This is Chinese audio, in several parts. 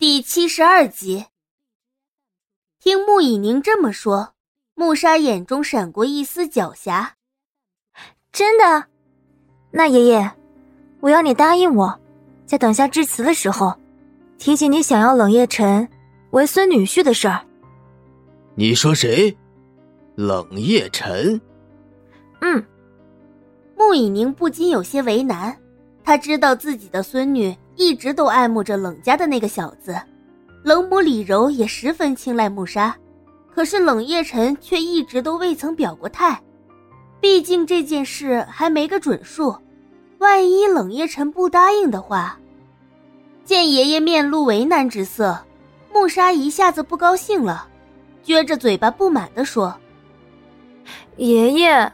第七十二集。听穆以宁这么说，穆莎眼中闪过一丝狡黠。真的？那爷爷，我要你答应我，在等下致辞的时候，提起你想要冷夜辰为孙女婿的事儿。你说谁？冷夜辰？嗯。穆以宁不禁有些为难，他知道自己的孙女。一直都爱慕着冷家的那个小子，冷母李柔也十分青睐穆莎，可是冷夜辰却一直都未曾表过态。毕竟这件事还没个准数，万一冷夜辰不答应的话，见爷爷面露为难之色，穆莎一下子不高兴了，撅着嘴巴不满地说：“爷爷，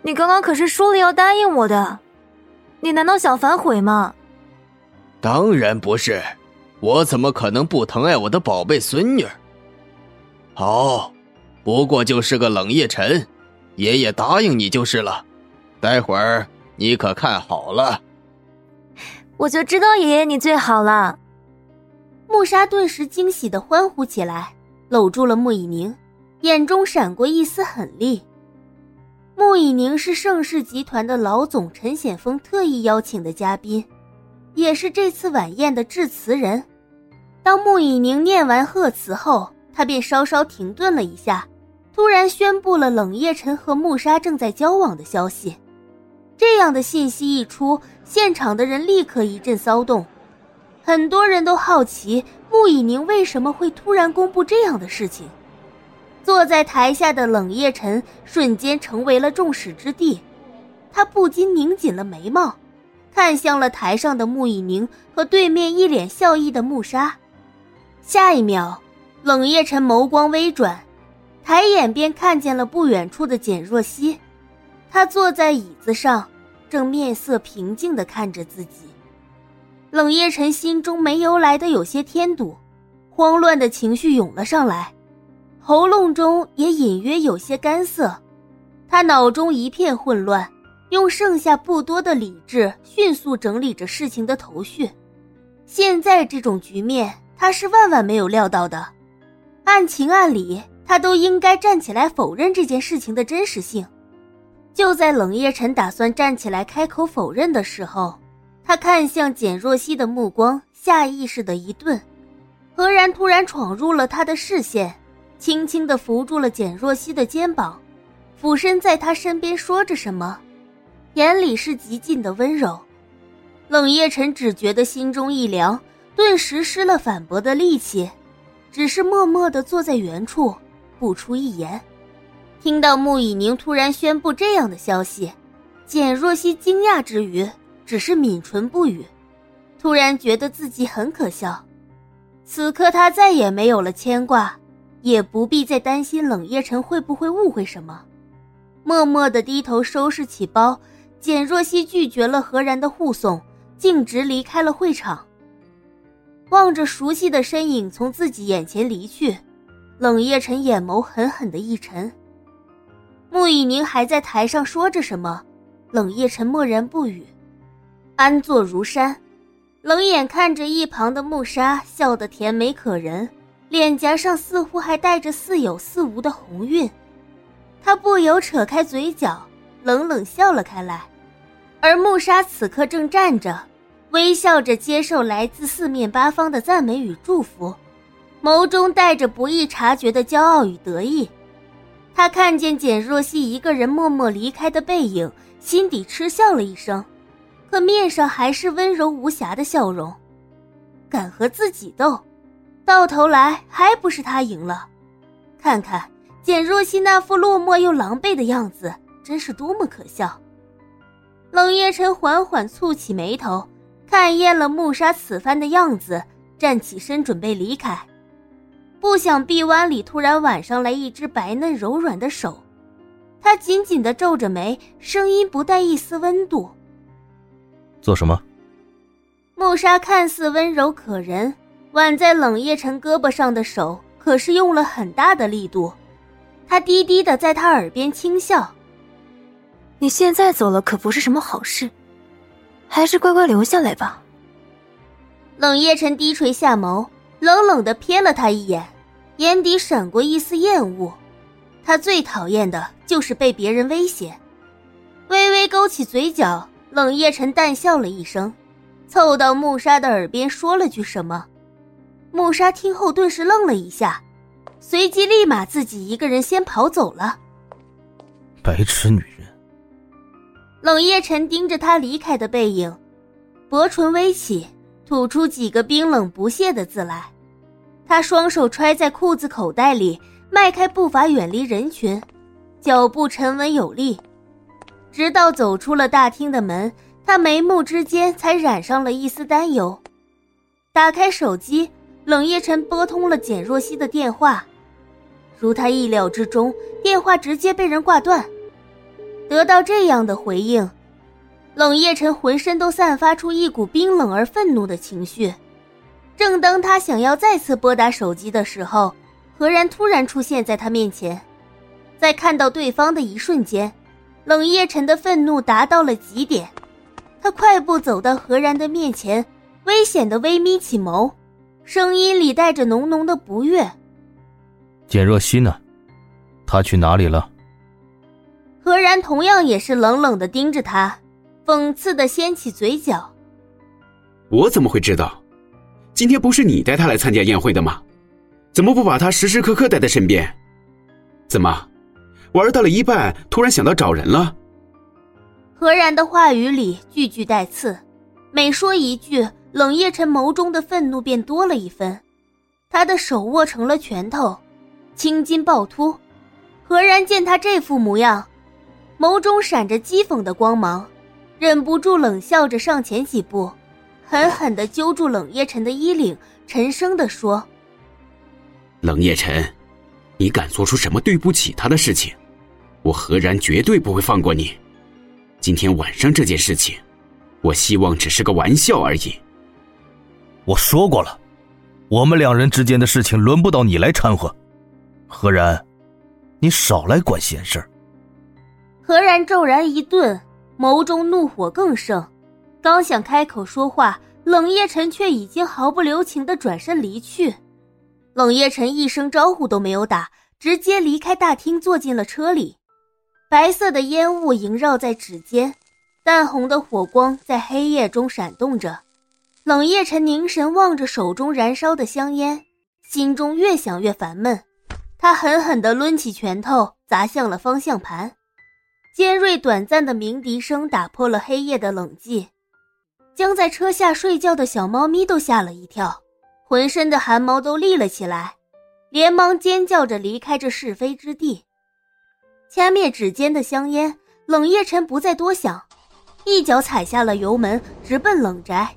你刚刚可是说了要答应我的，你难道想反悔吗？”当然不是，我怎么可能不疼爱我的宝贝孙女？好，不过就是个冷夜晨，爷爷答应你就是了。待会儿你可看好了。我就知道爷爷你最好了。穆莎顿时惊喜的欢呼起来，搂住了穆以宁，眼中闪过一丝狠厉。穆以宁是盛世集团的老总陈显峰特意邀请的嘉宾。也是这次晚宴的致辞人。当穆以宁念完贺词后，他便稍稍停顿了一下，突然宣布了冷夜辰和穆莎正在交往的消息。这样的信息一出，现场的人立刻一阵骚动，很多人都好奇穆以宁为什么会突然公布这样的事情。坐在台下的冷夜辰瞬间成为了众矢之的，他不禁拧紧了眉毛。看向了台上的穆以宁和对面一脸笑意的穆莎，下一秒，冷夜辰眸光微转，抬眼便看见了不远处的简若曦，她坐在椅子上，正面色平静的看着自己。冷夜辰心中没由来的有些添堵，慌乱的情绪涌了上来，喉咙中也隐约有些干涩，他脑中一片混乱。用剩下不多的理智迅速整理着事情的头绪，现在这种局面他是万万没有料到的，按情按理他都应该站起来否认这件事情的真实性。就在冷夜辰打算站起来开口否认的时候，他看向简若曦的目光下意识的一顿，何然突然闯入了他的视线，轻轻的扶住了简若曦的肩膀，俯身在他身边说着什么。眼里是极尽的温柔，冷夜辰只觉得心中一凉，顿时失了反驳的力气，只是默默的坐在原处，不出一言。听到穆以宁突然宣布这样的消息，简若曦惊讶之余，只是抿唇不语。突然觉得自己很可笑，此刻他再也没有了牵挂，也不必再担心冷夜辰会不会误会什么，默默的低头收拾起包。简若曦拒绝了何然的护送，径直离开了会场。望着熟悉的身影从自己眼前离去，冷夜辰眼眸狠狠的一沉。穆以宁还在台上说着什么，冷夜辰默然不语，安坐如山，冷眼看着一旁的穆莎，笑得甜美可人，脸颊上似乎还带着似有似无的红晕，他不由扯开嘴角，冷冷笑了开来。而穆莎此刻正站着，微笑着接受来自四面八方的赞美与祝福，眸中带着不易察觉的骄傲与得意。他看见简若曦一个人默默离开的背影，心底嗤笑了一声，可面上还是温柔无瑕的笑容。敢和自己斗，到头来还不是他赢了？看看简若曦那副落寞又狼狈的样子，真是多么可笑！冷夜辰缓缓蹙起眉头，看厌了穆莎此番的样子，站起身准备离开，不想臂弯里突然挽上来一只白嫩柔软的手，他紧紧的皱着眉，声音不带一丝温度：“做什么？”穆莎看似温柔可人，挽在冷夜辰胳膊上的手可是用了很大的力度，他低低的在他耳边轻笑。你现在走了可不是什么好事，还是乖乖留下来吧。冷夜辰低垂下眸，冷冷的瞥了他一眼，眼底闪过一丝厌恶。他最讨厌的就是被别人威胁。微微勾起嘴角，冷夜晨淡笑了一声，凑到穆莎的耳边说了句什么。穆莎听后顿时愣了一下，随即立马自己一个人先跑走了。白痴女人。冷夜晨盯着他离开的背影，薄唇微起，吐出几个冰冷不屑的字来。他双手揣在裤子口袋里。迈开步伐远离人群，脚步沉稳有力，直到走出了大厅的门，他眉目之间才染上了一丝担忧。打开手机，冷夜晨拨通了简若曦的电话，如他意料之中，电话直接被人挂断。得到这样的回应，冷夜晨浑身都散发出一股冰冷而愤怒的情绪。正当他想要再次拨打手机的时候，何然突然出现在他面前，在看到对方的一瞬间，冷夜晨的愤怒达到了极点。他快步走到何然的面前，危险的微眯起眸，声音里带着浓浓的不悦：“简若曦呢？她去哪里了？”何然同样也是冷冷的盯着他，讽刺的掀起嘴角：“我怎么会知道？今天不是你带他来参加宴会的吗？”怎么不把他时时刻刻带在身边？怎么，玩到了一半，突然想到找人了？何然的话语里句句带刺，每说一句，冷夜晨眸中的愤怒便多了一分。他的手握成了拳头，青筋暴突。何然见他这副模样，眸中闪着讥讽的光芒，忍不住冷笑着上前几步，狠狠地揪住冷夜晨的衣领，沉声地说。冷夜晨，你敢做出什么对不起他的事情，我何然绝对不会放过你。今天晚上这件事情，我希望只是个玩笑而已。我说过了，我们两人之间的事情轮不到你来掺和。何然，你少来管闲事。何然骤然一顿，眸中怒火更盛，刚想开口说话，冷夜晨却已经毫不留情的转身离去。冷夜晨一声招呼都没有打，直接离开大厅，坐进了车里。白色的烟雾萦绕在指尖，淡红的火光在黑夜中闪动着。冷夜晨凝神望着手中燃烧的香烟，心中越想越烦闷。他狠狠地抡起拳头砸向了方向盘，尖锐短暂的鸣笛声打破了黑夜的冷寂，将在车下睡觉的小猫咪都吓了一跳。浑身的汗毛都立了起来，连忙尖叫着离开这是非之地。掐灭指尖的香烟，冷夜晨不再多想，一脚踩下了油门，直奔冷宅。